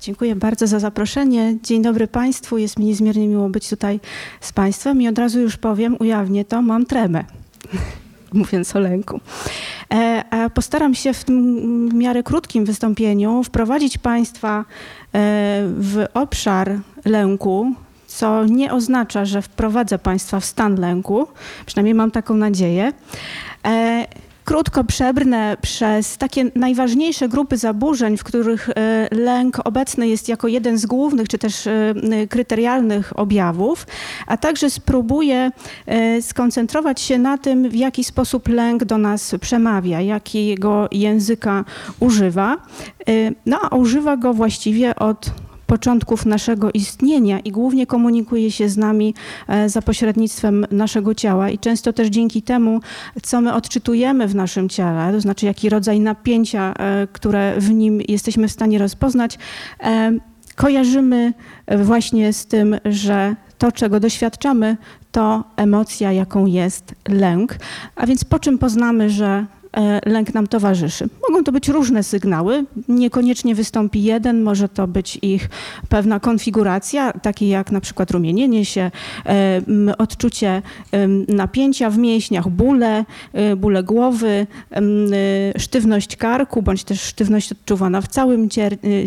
Dziękuję bardzo za zaproszenie. Dzień dobry Państwu. Jest mi niezmiernie miło być tutaj z Państwem i od razu już powiem, ujawnię to, mam tremę, mówiąc o lęku. E, postaram się w tym w miarę krótkim wystąpieniu wprowadzić Państwa e, w obszar lęku, co nie oznacza, że wprowadzę Państwa w stan lęku, przynajmniej mam taką nadzieję. E, krótko przebrnę przez takie najważniejsze grupy zaburzeń, w których e, lęk obecny jest jako jeden z głównych czy też e, kryterialnych objawów, a także spróbuję e, skoncentrować się na tym, w jaki sposób lęk do nas przemawia, jakiego języka używa. No a używa go właściwie od początków naszego istnienia i głównie komunikuje się z nami e, za pośrednictwem naszego ciała i często też dzięki temu, co my odczytujemy w naszym ciele, to znaczy jaki rodzaj napięcia, e, które w nim jesteśmy w stanie rozpoznać, e, kojarzymy właśnie z tym, że to, czego doświadczamy, to emocja, jaką jest lęk. A więc po czym poznamy, że lęk nam towarzyszy. Mogą to być różne sygnały, niekoniecznie wystąpi jeden, może to być ich pewna konfiguracja, takie jak na przykład rumienienie się, e, odczucie napięcia w mięśniach, bóle, e, bóle głowy, sztywność karku, bądź też sztywność odczuwana w całym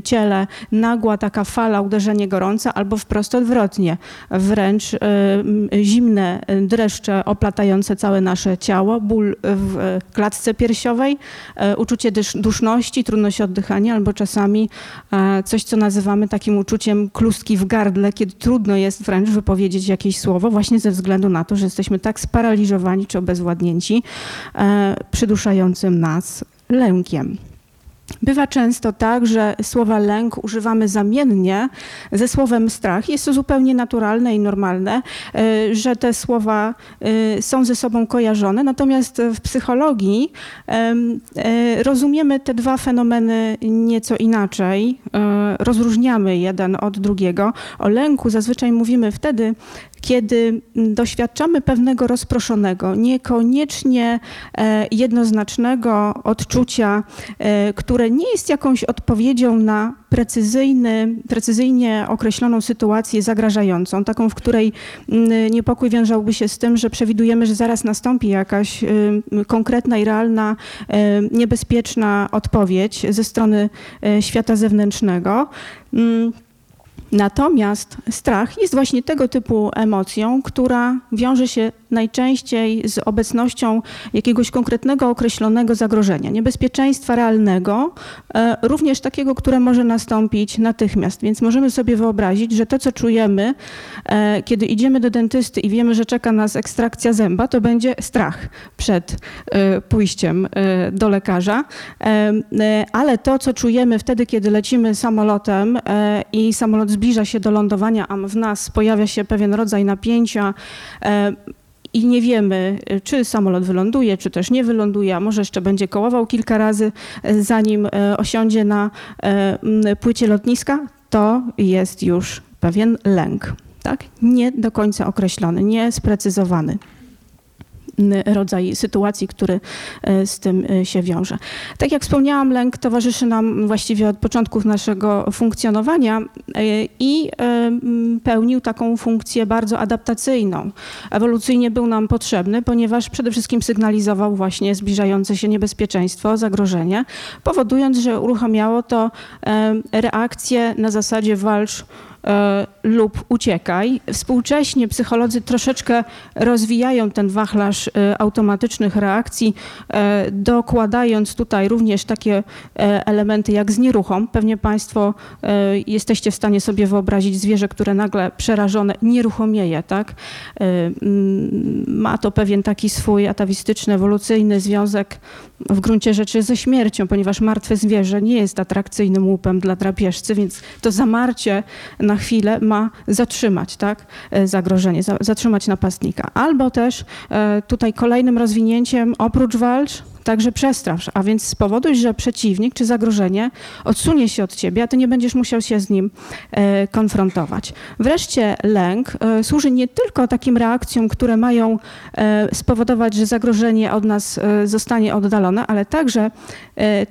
ciele, nagła taka fala, uderzenie gorące, albo wprost odwrotnie, wręcz zimne dreszcze oplatające całe nasze ciało, ból w klatce piersiowej, e, uczucie duszności, trudność oddychania albo czasami e, coś, co nazywamy takim uczuciem klustki w gardle, kiedy trudno jest wręcz wypowiedzieć jakieś słowo właśnie ze względu na to, że jesteśmy tak sparaliżowani czy obezwładnięci e, przyduszającym nas lękiem. Bywa często tak, że słowa lęk używamy zamiennie ze słowem strach. Jest to zupełnie naturalne i normalne, e, że te słowa e, są ze sobą kojarzone. Natomiast w psychologii e, rozumiemy te dwa fenomeny nieco inaczej. Rozróżniamy jeden od drugiego. O lęku zazwyczaj mówimy wtedy, kiedy doświadczamy pewnego rozproszonego, niekoniecznie e, jednoznacznego odczucia, e, które nie jest jakąś odpowiedzią na precyzyjny, precyzyjnie określoną sytuację zagrażającą, taką, w której niepokój wiążałby się z tym, że przewidujemy, że zaraz nastąpi jakaś konkretna i realna, niebezpieczna odpowiedź ze strony e, świata zewnętrznego. Natomiast strach jest właśnie tego typu emocją, która wiąże się najczęściej z obecnością jakiegoś konkretnego, określonego zagrożenia, niebezpieczeństwa realnego, e, również takiego, które może nastąpić natychmiast. Więc możemy sobie wyobrazić, że to, co czujemy, e, kiedy idziemy do dentysty i wiemy, że czeka nas ekstrakcja zęba, to będzie strach przed e, pójściem do lekarza. Ale to, co czujemy wtedy, kiedy lecimy samolotem i samolot zbliża się do lądowania, a w nas pojawia się pewien rodzaj napięcia, i nie wiemy, czy samolot wyląduje, czy też nie wyląduje, a może jeszcze będzie kołował kilka razy, e, zanim e, osiądzie na e, płycie lotniska, to jest już pewien lęk. Tak? Nie do końca określony, nie sprecyzowany rodzaj sytuacji, który e, z tym e, się wiąże. Tak jak wspomniałam, lęk towarzyszy nam właściwie od początków naszego funkcjonowania e, i pełnił taką funkcję bardzo adaptacyjną. Ewolucyjnie był nam potrzebny, ponieważ przede wszystkim sygnalizował właśnie zbliżające się niebezpieczeństwo, zagrożenie, powodując, że uruchamiało to reakcje na zasadzie walcz lub uciekaj. Współcześnie psycholodzy troszeczkę rozwijają ten wachlarz e, automatycznych reakcji, e, dokładając tutaj również takie elementy jak znieruchom. Pewnie Państwo jesteście w stanie sobie wyobrazić zwierzę, które nagle przerażone nieruchomieje, tak? Ma to pewien taki swój atawistyczny, ewolucyjny związek w gruncie rzeczy ze śmiercią, ponieważ martwe zwierzę nie jest atrakcyjnym łupem dla drapieżcy, więc to zamarcie na chwilę ma zatrzymać tak, e, zagrożenie, zatrzymać napastnika. Albo też e, tutaj kolejnym rozwinięciem oprócz walcz także przestrasz, a więc spowoduj, że przeciwnik czy zagrożenie odsunie się od ciebie, a ty nie będziesz musiał się z nim e, konfrontować. Wreszcie lęk służy nie tylko takim reakcjom, które mają spowodować, że zagrożenie od nas zostanie oddalone, ale także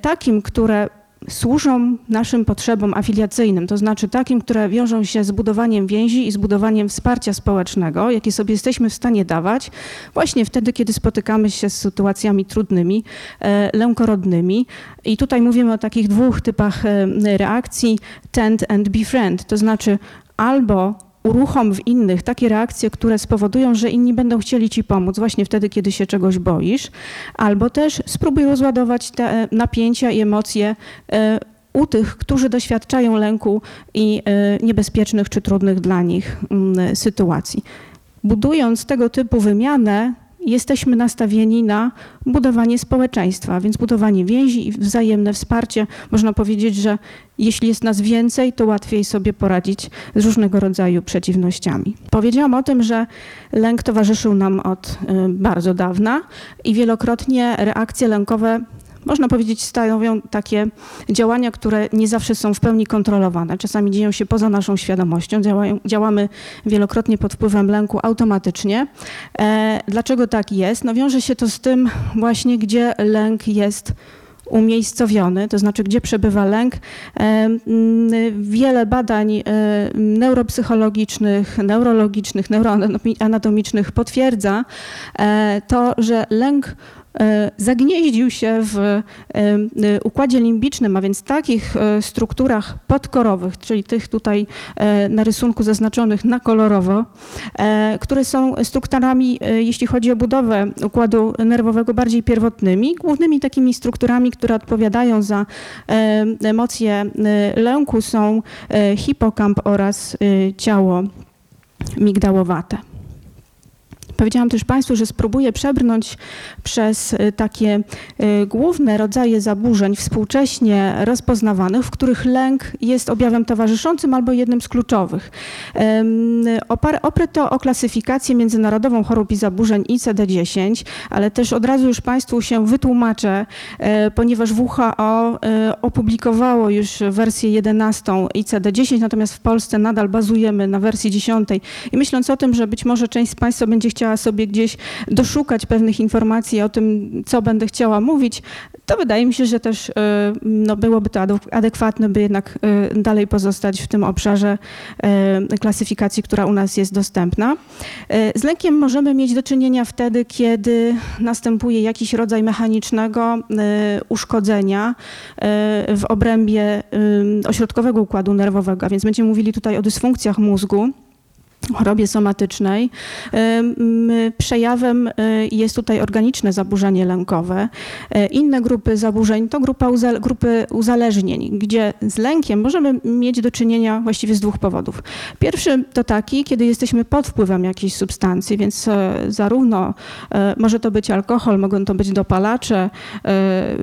takim, które służą naszym potrzebom afiliacyjnym, to znaczy takim, które wiążą się z budowaniem więzi i z budowaniem wsparcia społecznego, jakie sobie jesteśmy w stanie dawać, właśnie wtedy, kiedy spotykamy się z sytuacjami trudnymi, e, lękorodnymi. I tutaj mówimy o takich dwóch typach e, reakcji, tend and befriend, to znaczy albo uruchom w innych takie reakcje, które spowodują, że inni będą chcieli ci pomóc właśnie wtedy, kiedy się czegoś boisz, albo też spróbuj rozładować te napięcia i emocje e, u tych, którzy doświadczają lęku i e, niebezpiecznych czy trudnych dla nich mm, sytuacji. Budując tego typu wymianę, jesteśmy nastawieni na budowanie społeczeństwa, więc budowanie więzi i wzajemne wsparcie. Można powiedzieć, że jeśli jest nas więcej, to łatwiej sobie poradzić z różnego rodzaju przeciwnościami. Powiedziałam o tym, że lęk towarzyszył nam od y, bardzo dawna i wielokrotnie reakcje lękowe można powiedzieć, stanowią takie działania, które nie zawsze są w pełni kontrolowane. Czasami dzieją się poza naszą świadomością, działają, działamy wielokrotnie pod wpływem lęku automatycznie. E, dlaczego tak jest? No wiąże się to z tym właśnie, gdzie lęk jest umiejscowiony, to znaczy gdzie przebywa lęk. E, wiele badań e, neuropsychologicznych, neurologicznych, neuroanatomicznych potwierdza e, to, że lęk zagnieździł się w e, e, układzie limbicznym, a więc takich strukturach podkorowych, czyli tych tutaj na rysunku zaznaczonych na kolorowo, które są strukturami, jeśli chodzi o budowę układu nerwowego, bardziej pierwotnymi, głównymi takimi strukturami, które odpowiadają za emocje lęku są hipokamp oraz ciało migdałowate. Powiedziałam też Państwu, że spróbuję przebrnąć przez y, takie y, główne rodzaje zaburzeń współcześnie rozpoznawanych, w których lęk jest objawem towarzyszącym albo jednym z kluczowych. Oprę to o klasyfikację międzynarodową chorób i zaburzeń ICD-10, ale też od razu już Państwu się wytłumaczę, e, ponieważ WHO e, opublikowało już wersję 11 ICD-10, natomiast w Polsce nadal bazujemy na wersji 10 i myśląc o tym, że być może część z Państwa będzie chciała chciała sobie gdzieś doszukać pewnych informacji o tym, co będę chciała mówić, to wydaje mi się, że też y, no, byłoby to adekwatne, by jednak y, dalej pozostać w tym obszarze y, klasyfikacji, która u nas jest dostępna. Z lękiem możemy mieć do czynienia wtedy, kiedy następuje jakiś rodzaj mechanicznego uszkodzenia w obrębie ośrodkowego układu nerwowego, a więc będziemy mówili tutaj o dysfunkcjach mózgu chorobie somatycznej. Przejawem y, jest tutaj organiczne zaburzenie lękowe. Y, inne grupy zaburzeń to grupa grupy uzależnień, gdzie z lękiem możemy mieć do czynienia właściwie z dwóch powodów. Pierwszy to taki, kiedy jesteśmy pod wpływem jakiejś substancji, więc e, zarówno e, może to być alkohol, mogą to być dopalacze, e,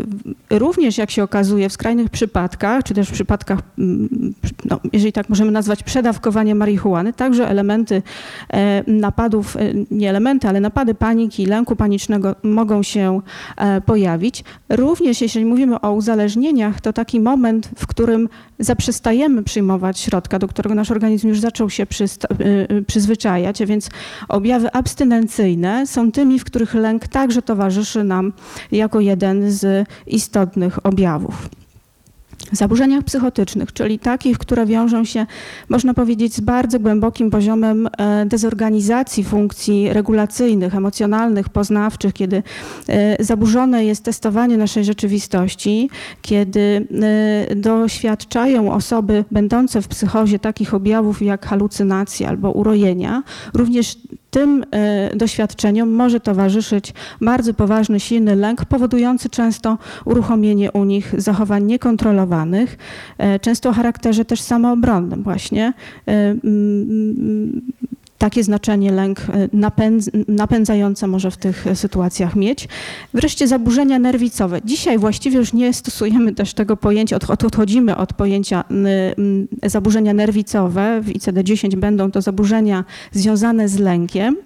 również jak się okazuje w skrajnych przypadkach, czy też w przypadkach, no, jeżeli tak możemy nazwać, przedawkowanie marihuany, także elementy elementy e, napadów, e, nie elementy, ale napady paniki, lęku panicznego mogą się e, pojawić. Również jeśli mówimy o uzależnieniach, to taki moment, w którym zaprzestajemy przyjmować środka, do którego nasz organizm już zaczął się przyzwyczajać, a więc objawy abstynencyjne są tymi, w których lęk także towarzyszy nam jako jeden z istotnych objawów zaburzeniach psychotycznych, czyli takich, które wiążą się, można powiedzieć, z bardzo głębokim poziomem e, dezorganizacji funkcji regulacyjnych, emocjonalnych, poznawczych, kiedy e, zaburzone jest testowanie naszej rzeczywistości, kiedy e, doświadczają osoby będące w psychozie takich objawów jak halucynacje albo urojenia, również tym e, doświadczeniom może towarzyszyć bardzo poważny, silny lęk, powodujący często uruchomienie u nich zachowań niekontrolowanych, e, często o charakterze też samoobronnym właśnie. E, takie znaczenie lęk e, napędz, napędzające może w tych sytuacjach mieć. Wreszcie zaburzenia nerwicowe. Dzisiaj właściwie już nie stosujemy też tego pojęcia, od, odchodzimy od pojęcia zaburzenia nerwicowe. W ICD-10 będą to zaburzenia związane z lękiem,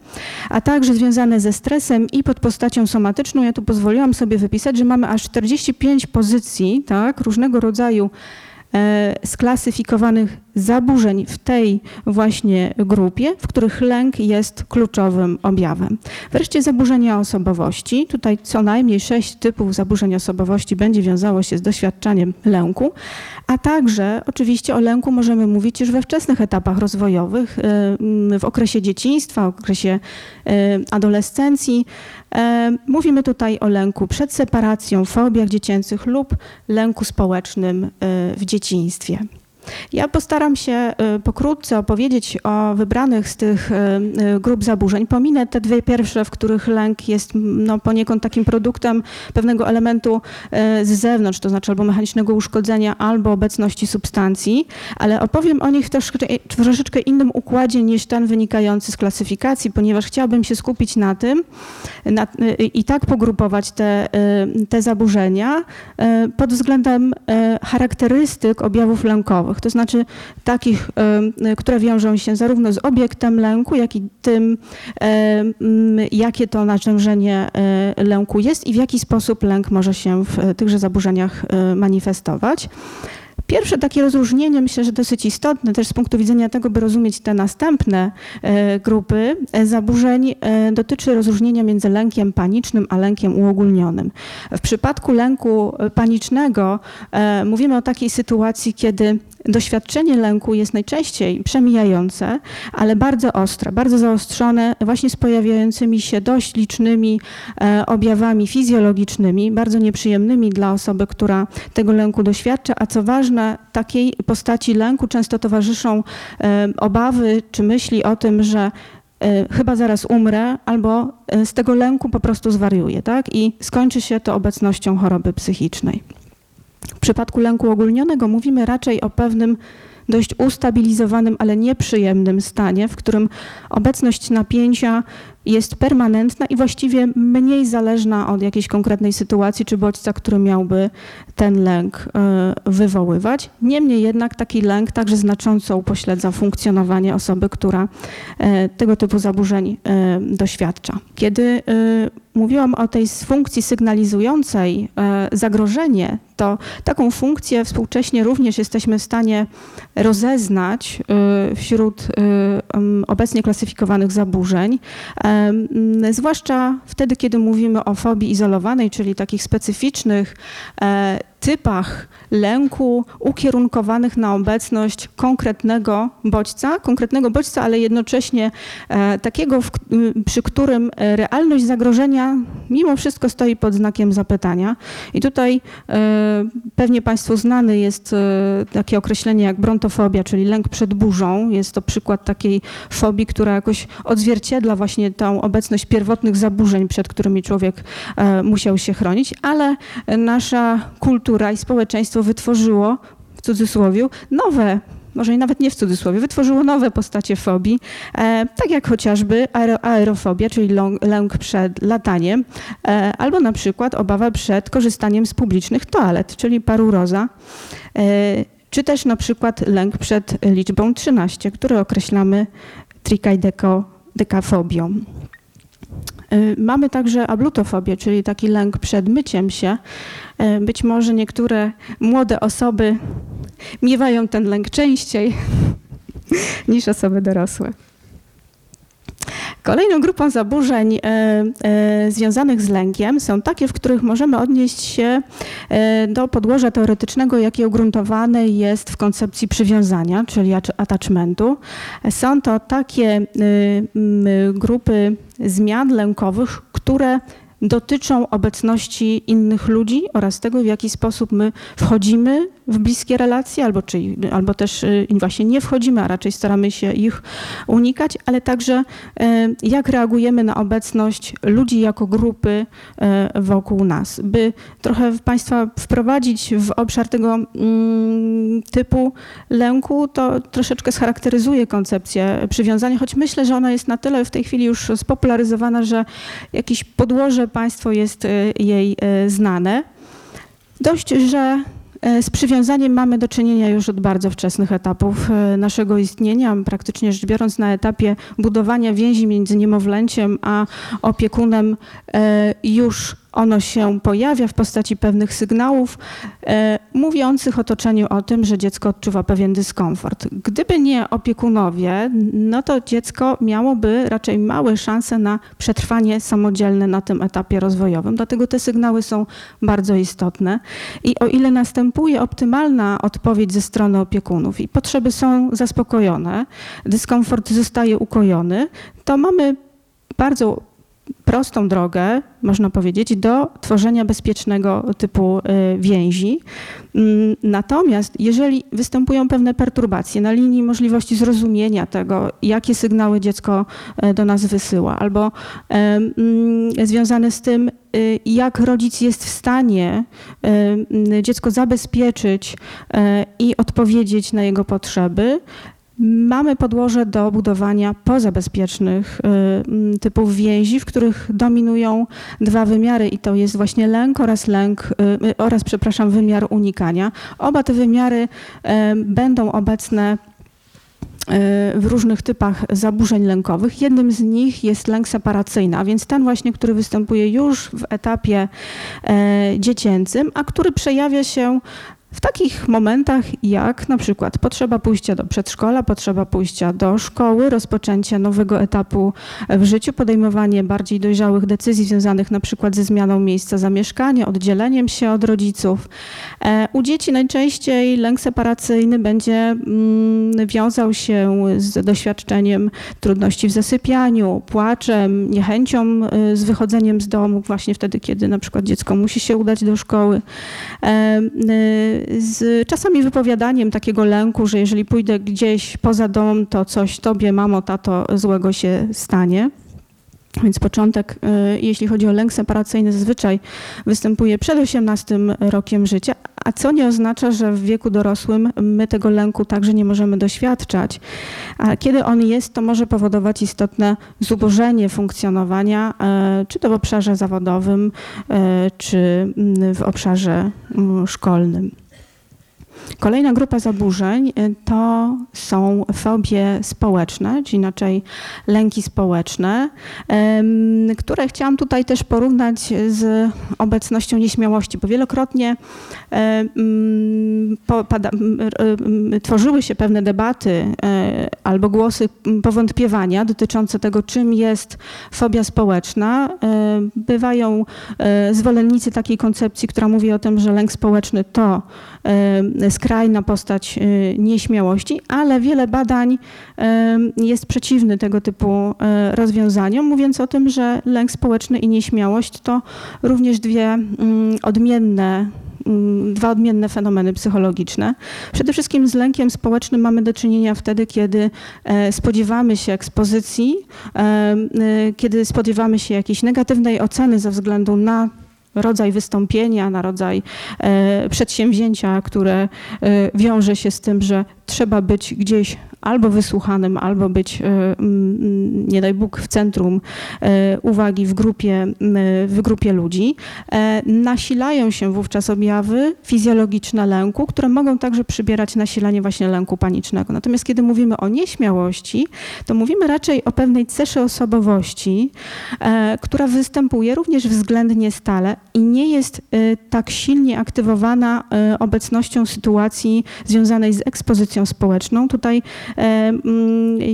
a także związane ze stresem i pod postacią somatyczną. Ja tu pozwoliłam sobie wypisać, że mamy aż 45 pozycji tak, różnego rodzaju sklasyfikowanych zaburzeń w tej właśnie grupie, w których lęk jest kluczowym objawem. Wreszcie zaburzenia osobowości. Tutaj co najmniej sześć typów zaburzeń osobowości będzie wiązało się z doświadczaniem lęku, a także oczywiście o lęku możemy mówić już we wczesnych etapach rozwojowych, w okresie dzieciństwa, w okresie adolescencji. Mówimy tutaj o lęku przed separacją, fobiach dziecięcych lub lęku społecznym e, w dzieciństwie. Ja postaram się y, pokrótce opowiedzieć o wybranych z tych y, y, grup zaburzeń. Pominę te dwie pierwsze, w których lęk jest no, poniekąd takim produktem pewnego elementu z zewnątrz, to znaczy albo mechanicznego uszkodzenia, albo obecności substancji, ale opowiem o nich troszeczkę, w troszeczkę innym układzie niż ten wynikający z klasyfikacji, ponieważ chciałabym się skupić na tym na, i tak pogrupować te, te zaburzenia pod względem charakterystyk objawów lękowych to znaczy takich, które wiążą się zarówno z obiektem lęku, jak i tym, jakie to narzędzenie e, lęku jest i w jaki sposób lęk może się w tychże zaburzeniach e, manifestować. Pierwsze takie rozróżnienie, myślę, że dosyć istotne też z punktu widzenia tego, by rozumieć te następne e, grupy zaburzeń, dotyczy rozróżnienia między lękiem panicznym a lękiem uogólnionym. W przypadku lęku panicznego mówimy o takiej sytuacji, kiedy doświadczenie lęku jest najczęściej przemijające, ale bardzo ostre, bardzo zaostrzone, właśnie z pojawiającymi się dość licznymi e, objawami fizjologicznymi, bardzo nieprzyjemnymi dla osoby, która tego lęku doświadcza, a co ważne, takiej postaci lęku często towarzyszą e, obawy czy myśli o tym, że e, chyba zaraz umrę, albo z tego lęku po prostu zwariuję, tak? I skończy się to obecnością choroby psychicznej. W przypadku lęku ogólnionego mówimy raczej o pewnym dość ustabilizowanym, ale nieprzyjemnym stanie, w którym obecność napięcia jest permanentna i właściwie mniej zależna od jakiejś konkretnej sytuacji czy bodźca, który miałby ten lęk e, wywoływać. Niemniej jednak taki lęk także znacząco upośledza funkcjonowanie osoby, która e, tego typu zaburzeń e, doświadcza. Kiedy mówiłam o tej funkcji sygnalizującej zagrożenie, to taką funkcję współcześnie również jesteśmy w stanie rozeznać wśród obecnie klasyfikowanych zaburzeń. Zwłaszcza wtedy, kiedy mówimy o fobii izolowanej, czyli takich specyficznych e, typach lęku ukierunkowanych na obecność konkretnego bodźca, konkretnego bodźca, ale jednocześnie e, takiego, przy którym realność zagrożenia mimo wszystko stoi pod znakiem zapytania. I tutaj e, pewnie Państwu znane jest e, takie określenie jak brontofobia, czyli lęk przed burzą. Jest to przykład takiej fobii, która jakoś odzwierciedla właśnie tą obecność pierwotnych zaburzeń, przed którymi człowiek e, musiał się chronić, ale nasza kultura kultura i społeczeństwo wytworzyło, w cudzysłowie, nowe może nawet nie w cudzysłowie, wytworzyło nowe postacie fobii, e, tak jak chociażby aero, aerofobia, czyli lęk przed lataniem, e, albo na przykład obawa przed korzystaniem z publicznych toalet, czyli paruroza, e, czy też na przykład lęk przed liczbą 13, który określamy trikajdekofobią. Y, mamy także ablutofobię, czyli taki lęk przed myciem się. Y, być może niektóre młode osoby miewają ten lęk częściej niż osoby dorosłe. Kolejną grupą zaburzeń e, e, związanych z lękiem są takie, w których możemy odnieść się e, do podłoża teoretycznego, jakie ugruntowane jest w koncepcji przywiązania, czyli attachmentu. Są to takie grupy zmian lękowych, które dotyczą obecności innych ludzi oraz tego, w jaki sposób my wchodzimy w bliskie relacje, albo, czy, albo też y, właśnie nie wchodzimy, a raczej staramy się ich unikać, ale także y, jak reagujemy na obecność ludzi jako grupy y, wokół nas. By trochę Państwa wprowadzić w obszar tego mm, typu lęku, to troszeczkę scharakteryzuje koncepcję przywiązania, choć myślę, że ona jest na tyle w tej chwili już spopularyzowana, że jakieś podłoże Państwu jest jej znane. Dość, że z przywiązaniem mamy do czynienia już od bardzo wczesnych etapów e, naszego istnienia, praktycznie rzecz biorąc na etapie budowania więzi między niemowlęciem a opiekunem e, już ono się pojawia w postaci pewnych sygnałów e, mówiących otoczeniu o tym, że dziecko odczuwa pewien dyskomfort. Gdyby nie opiekunowie, no to dziecko miałoby raczej małe szanse na przetrwanie samodzielne na tym etapie rozwojowym. Dlatego te sygnały są bardzo istotne. I o ile następuje optymalna odpowiedź ze strony opiekunów i potrzeby są zaspokojone, dyskomfort zostaje ukojony, to mamy bardzo prostą drogę, można powiedzieć, do tworzenia bezpiecznego typu y, więzi. Mm, natomiast jeżeli występują pewne perturbacje na linii możliwości zrozumienia tego, jakie sygnały dziecko y, do nas wysyła, albo mm, związane z tym, y, jak rodzic jest w stanie dziecko zabezpieczyć i odpowiedzieć na jego potrzeby, Mamy podłoże do budowania pozabezpiecznych y, typów więzi, w których dominują dwa wymiary i to jest właśnie lęk oraz lęk y, y, oraz przepraszam wymiar unikania. Oba te wymiary będą obecne w różnych typach zaburzeń lękowych. Jednym z nich jest lęk separacyjny, a więc ten właśnie, który występuje już w etapie dziecięcym, a który przejawia się w takich momentach jak na przykład potrzeba pójścia do przedszkola, potrzeba pójścia do szkoły, rozpoczęcie nowego etapu w życiu, podejmowanie bardziej dojrzałych decyzji związanych na przykład ze zmianą miejsca zamieszkania, oddzieleniem się od rodziców. E, u dzieci najczęściej lęk separacyjny będzie mm, wiązał się z doświadczeniem trudności w zasypianiu, płaczem, niechęcią e, z wychodzeniem z domu, właśnie wtedy, kiedy na przykład dziecko musi się udać do szkoły e, z czasami wypowiadaniem takiego lęku, że jeżeli pójdę gdzieś poza dom, to coś tobie, mamo, tato, złego się stanie. Więc początek, y, jeśli chodzi o lęk separacyjny, zazwyczaj występuje przed 18 rokiem życia, a co nie oznacza, że w wieku dorosłym my tego lęku także nie możemy doświadczać. A kiedy on jest, to może powodować istotne zubożenie funkcjonowania, y, czy to w obszarze zawodowym, y, czy mm, w obszarze mm, szkolnym. Kolejna grupa zaburzeń y, to są fobie społeczne, czy inaczej lęki społeczne, które chciałam tutaj też porównać z obecnością nieśmiałości, bo wielokrotnie tworzyły się pewne debaty e, albo głosy powątpiewania dotyczące tego, czym jest fobia społeczna. Bywają zwolennicy takiej koncepcji, która mówi o tym, że lęk społeczny to skrajna postać y, nieśmiałości, ale wiele badań jest przeciwny tego typu e, rozwiązaniom, mówiąc o tym, że lęk społeczny i nieśmiałość to również dwie mm, odmienne mm, dwa odmienne fenomeny psychologiczne. Przede wszystkim z lękiem społecznym mamy do czynienia wtedy, kiedy e, spodziewamy się ekspozycji, e, kiedy spodziewamy się jakiejś negatywnej oceny ze względu na rodzaj wystąpienia, na rodzaj e, przedsięwzięcia, które e, wiąże się z tym, że trzeba być gdzieś albo wysłuchanym, albo być, e, nie daj Bóg, w centrum e, uwagi w grupie, w grupie ludzi. E, nasilają się wówczas objawy fizjologiczne lęku, które mogą także przybierać nasilanie właśnie lęku panicznego. Natomiast kiedy mówimy o nieśmiałości, to mówimy raczej o pewnej cesze osobowości, która występuje również względnie stale i nie jest tak silnie aktywowana obecnością sytuacji związanej z ekspozycją społeczną. Tutaj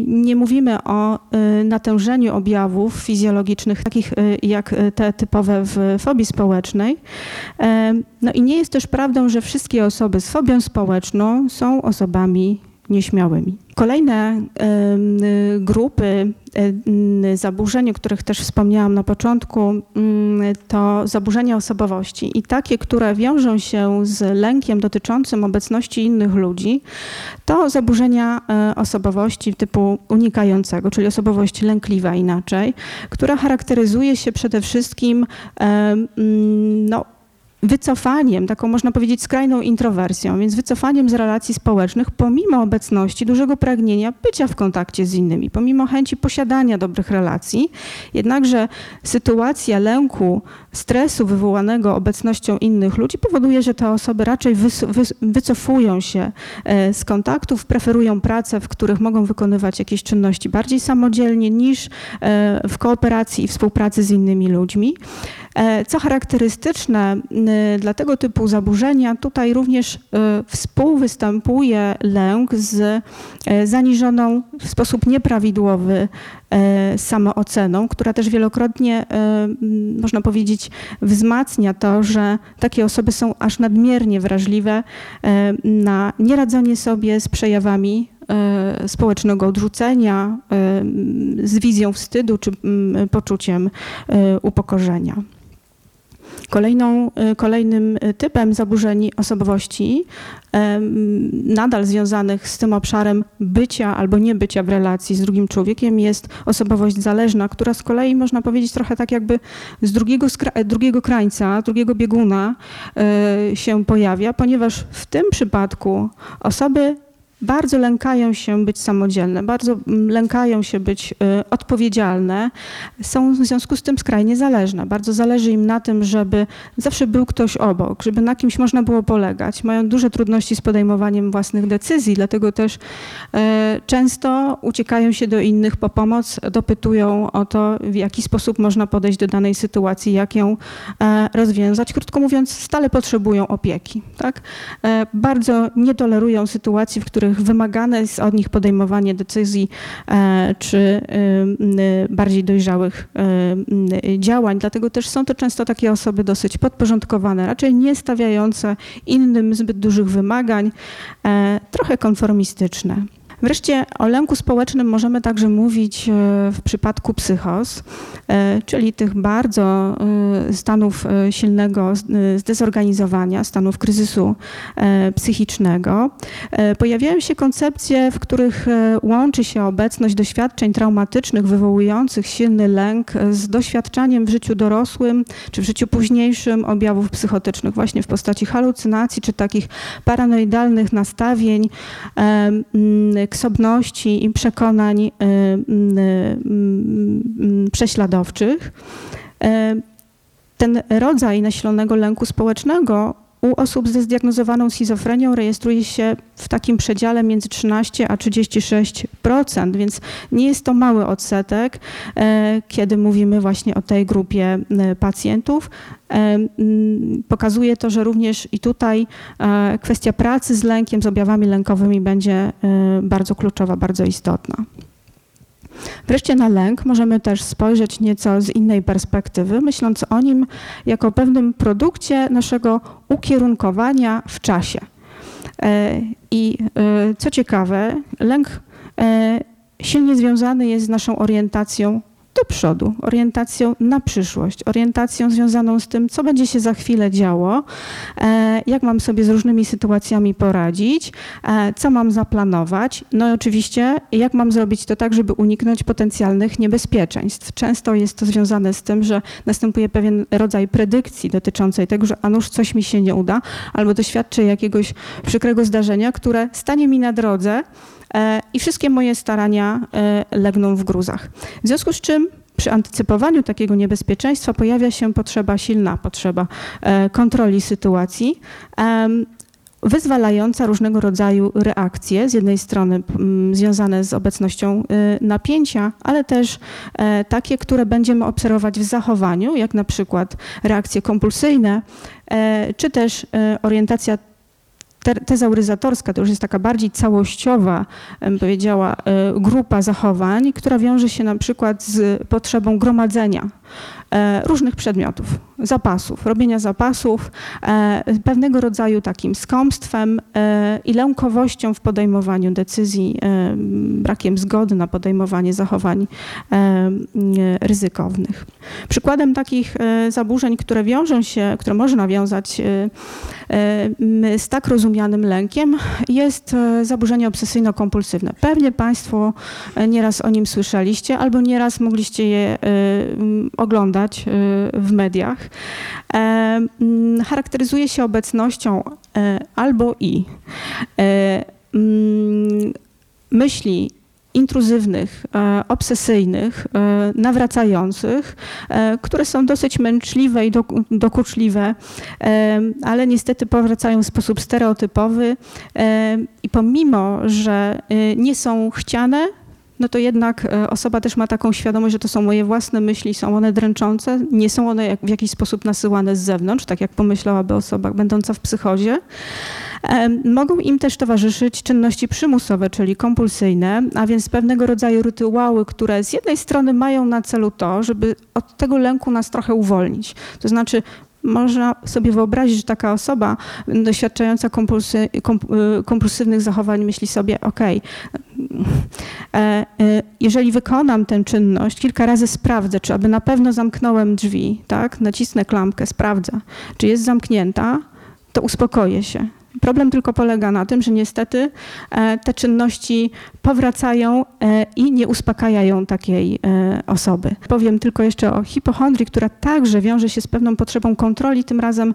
nie mówimy o e, natężeniu objawów fizjologicznych, takich e, jak te typowe w fobii społecznej. No i nie jest też prawdą, że wszystkie osoby z fobią społeczną są osobami nieśmiałymi. Kolejne grupy zaburzeń, o których też wspomniałam na początku, to zaburzenia osobowości i takie, które wiążą się z lękiem dotyczącym obecności innych ludzi, to zaburzenia e, osobowości typu unikającego, czyli osobowość lękliwa inaczej, która charakteryzuje się przede wszystkim no, wycofaniem, taką można powiedzieć skrajną introwersją, więc wycofaniem z relacji społecznych, pomimo obecności dużego pragnienia bycia w kontakcie z innymi, pomimo chęci posiadania dobrych relacji, jednakże sytuacja lęku, stresu wywołanego obecnością innych ludzi powoduje, że te osoby raczej wycofują się e, z kontaktów, preferują pracę, w których mogą wykonywać jakieś czynności bardziej samodzielnie niż e, w kooperacji i współpracy z innymi ludźmi. Co charakterystyczne dla tego typu zaburzenia, tutaj również współwystępuje lęk z zaniżoną w sposób nieprawidłowy samooceną, która też wielokrotnie, można powiedzieć, wzmacnia to, że takie osoby są aż nadmiernie wrażliwe na nieradzenie sobie z przejawami e, społecznego odrzucenia, e, z wizją wstydu czy poczuciem e, upokorzenia. Kolejną, kolejnym typem zaburzeń osobowości, nadal związanych z tym obszarem bycia albo niebycia w relacji z drugim człowiekiem, jest osobowość zależna, która z kolei można powiedzieć trochę tak jakby z drugiego, drugiego krańca, drugiego bieguna się pojawia, ponieważ w tym przypadku osoby bardzo lękają się być samodzielne, bardzo mm, lękają się być y, odpowiedzialne, są w związku z tym skrajnie zależne. Bardzo zależy im na tym, żeby zawsze był ktoś obok, żeby na kimś można było polegać. Mają duże trudności z podejmowaniem własnych decyzji, dlatego też y, często uciekają się do innych po pomoc, dopytują o to, w jaki sposób można podejść do danej sytuacji, jak ją e, rozwiązać. Krótko mówiąc, stale potrzebują opieki. Tak? E, bardzo nie tolerują sytuacji, w których których wymagane jest od nich podejmowanie decyzji e, czy e, bardziej dojrzałych e, działań. Dlatego też są to często takie osoby dosyć podporządkowane, raczej nie stawiające innym zbyt dużych wymagań, trochę konformistyczne. Wreszcie o lęku społecznym możemy także mówić e, w przypadku psychos, e, czyli tych bardzo e, stanów silnego zdezorganizowania, stanów kryzysu psychicznego. Pojawiają się koncepcje, w których łączy się obecność doświadczeń traumatycznych wywołujących silny lęk z doświadczaniem w życiu dorosłym czy w życiu późniejszym objawów psychotycznych, właśnie w postaci halucynacji czy takich paranoidalnych nastawień, ksobności i przekonań y, y, y, prześladowczych. Ten rodzaj nasilonego lęku społecznego u osób ze zdiagnozowaną schizofrenią rejestruje się w takim przedziale między 13 a 36%, więc nie jest to mały odsetek, e, kiedy mówimy właśnie o tej grupie e, pacjentów. E, pokazuje to, że również i tutaj kwestia pracy z lękiem, z objawami lękowymi będzie bardzo kluczowa, bardzo istotna. Wreszcie na lęk możemy też spojrzeć nieco z innej perspektywy, myśląc o nim jako pewnym produkcie naszego ukierunkowania w czasie. E, I e, co ciekawe, lęk e, silnie związany jest z naszą orientacją do przodu, orientacją na przyszłość, orientacją związaną z tym, co będzie się za chwilę działo, e, jak mam sobie z różnymi sytuacjami poradzić, e, co mam zaplanować, no i oczywiście, jak mam zrobić to tak, żeby uniknąć potencjalnych niebezpieczeństw. Często jest to związane z tym, że następuje pewien rodzaj predykcji dotyczącej tego, że a nuż coś mi się nie uda, albo doświadczę jakiegoś przykrego zdarzenia, które stanie mi na drodze, i wszystkie moje starania e, legną w gruzach. W związku z czym przy antycypowaniu takiego niebezpieczeństwa pojawia się potrzeba, silna potrzeba e, kontroli sytuacji, wyzwalająca różnego rodzaju reakcje, z jednej strony związane z obecnością napięcia, ale też takie, które będziemy obserwować w zachowaniu, jak na przykład reakcje kompulsyjne, czy też orientacja tezauryzatorska to już jest taka bardziej całościowa, bym powiedziała, e, grupa zachowań, która wiąże się na przykład z potrzebą gromadzenia różnych przedmiotów, zapasów, robienia zapasów, e, pewnego rodzaju takim skąpstwem e, i lękowością w podejmowaniu decyzji, brakiem zgody na podejmowanie zachowań ryzykownych. Przykładem takich zaburzeń, które wiążą się, które można wiązać z tak rozumianym lękiem, jest zaburzenie obsesyjno-kompulsywne. Pewnie Państwo nieraz o nim słyszeliście albo nieraz mogliście je oglądać y, w mediach, e, mm, charakteryzuje się obecnością e, albo i. E, mm, myśli intruzywnych, obsesyjnych, nawracających, które są dosyć męczliwe i dokuczliwe, ale niestety powracają w sposób stereotypowy i pomimo, że nie są chciane, no to jednak e, osoba też ma taką świadomość, że to są moje własne myśli, są one dręczące, nie są one w jakiś sposób nasyłane z zewnątrz, tak jak pomyślałaby osoba będąca w psychozie. Mogą im też towarzyszyć czynności przymusowe, czyli kompulsyjne, a więc pewnego rodzaju rytuały, które z jednej strony mają na celu to, żeby od tego lęku nas trochę uwolnić. To znaczy można sobie wyobrazić, że taka osoba doświadczająca kompulsy, y, kompulsywnych zachowań myśli sobie, ok, e, e, jeżeli wykonam tę czynność, kilka razy sprawdzę, czy aby na pewno zamknąłem drzwi, tak, nacisnę klamkę, sprawdzę, czy jest zamknięta, to uspokoję się. Problem tylko polega na tym, że niestety e, te czynności powracają e, i nie uspokajają takiej e, osoby. Powiem tylko jeszcze o hipochondrii, która także wiąże się z pewną potrzebą kontroli, tym razem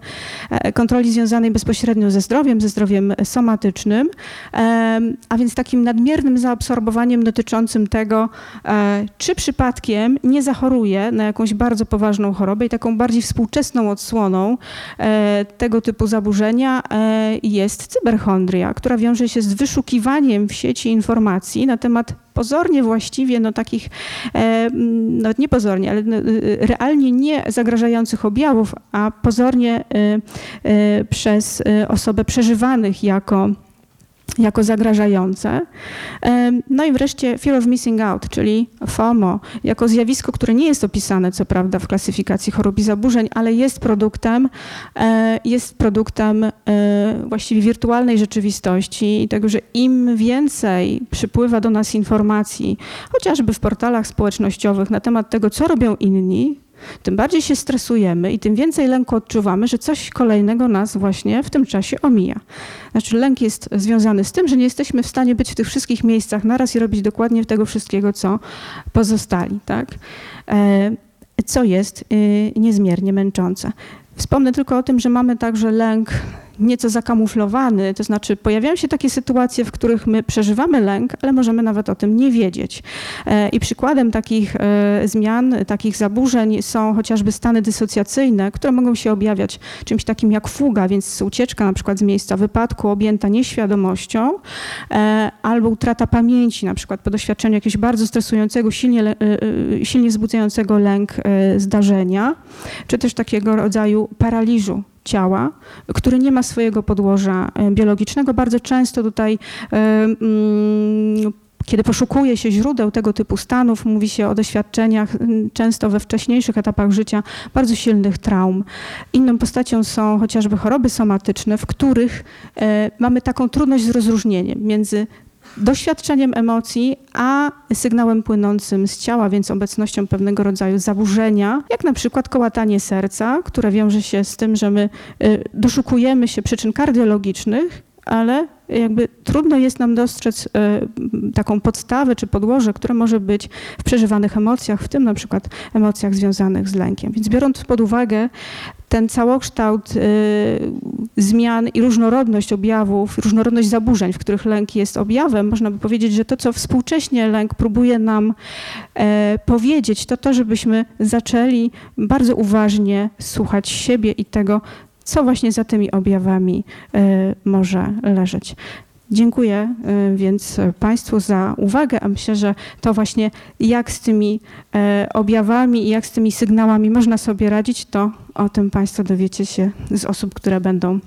kontroli związanej bezpośrednio ze zdrowiem, ze zdrowiem somatycznym, a więc takim nadmiernym zaabsorbowaniem dotyczącym tego, czy przypadkiem nie zachoruje na jakąś bardzo poważną chorobę i taką bardziej współczesną odsłoną tego typu zaburzenia jest cyberchondria, która wiąże się z wyszukiwaniem w sieci informacji na temat pozornie właściwie, no takich, e, no nie pozornie, ale no, realnie nie zagrażających objawów, a pozornie e, przez osobę przeżywanych jako jako zagrażające. No i wreszcie fear of missing out, czyli FOMO, jako zjawisko, które nie jest opisane, co prawda, w klasyfikacji chorób i zaburzeń, ale jest produktem, e, jest produktem e, właściwie wirtualnej rzeczywistości i tego, że im więcej przypływa do nas informacji, chociażby w portalach społecznościowych na temat tego, co robią inni, tym bardziej się stresujemy i tym więcej lęku odczuwamy, że coś kolejnego nas właśnie w tym czasie omija. Znaczy lęk jest związany z tym, że nie jesteśmy w stanie być w tych wszystkich miejscach naraz i robić dokładnie tego wszystkiego, co pozostali. Tak? E, co jest y, niezmiernie męczące. Wspomnę tylko o tym, że mamy także lęk nieco zakamuflowany, to znaczy pojawiają się takie sytuacje, w których my przeżywamy lęk, ale możemy nawet o tym nie wiedzieć. E, I przykładem takich e, zmian, takich zaburzeń są chociażby stany dysocjacyjne, które mogą się objawiać czymś takim jak fuga, więc ucieczka na przykład z miejsca wypadku objęta nieświadomością, e, albo utrata pamięci, na przykład po doświadczeniu jakiegoś bardzo stresującego, silnie, silnie wzbudzającego lęk zdarzenia, czy też takiego rodzaju paraliżu ciała, który nie ma swojego podłoża e, biologicznego. Bardzo często tutaj e, mm, kiedy poszukuje się źródeł tego typu stanów, mówi się o doświadczeniach często we wcześniejszych etapach życia bardzo silnych traum. Inną postacią są chociażby choroby somatyczne, w których e, mamy taką trudność z rozróżnieniem między doświadczeniem emocji, a sygnałem płynącym z ciała, więc obecnością pewnego rodzaju zaburzenia, jak na przykład kołatanie serca, które wiąże się z tym, że my y, doszukujemy się przyczyn kardiologicznych, ale jakby trudno jest nam dostrzec y, taką podstawę czy podłoże, które może być w przeżywanych emocjach, w tym na przykład emocjach związanych z lękiem. Więc biorąc pod uwagę ten całokształt y, zmian i różnorodność objawów, różnorodność zaburzeń, w których lęk jest objawem, można by powiedzieć, że to, co współcześnie lęk próbuje nam e, powiedzieć, to to, żebyśmy zaczęli bardzo uważnie słuchać siebie i tego, co właśnie za tymi objawami e, może leżeć. Dziękuję y, więc Państwu za uwagę, a myślę, że to właśnie jak z tymi e, objawami i jak z tymi sygnałami można sobie radzić, to o tym Państwo dowiecie się z osób, które będą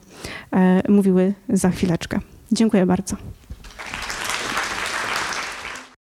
e, mówiły za chwileczkę. Dziękuję bardzo.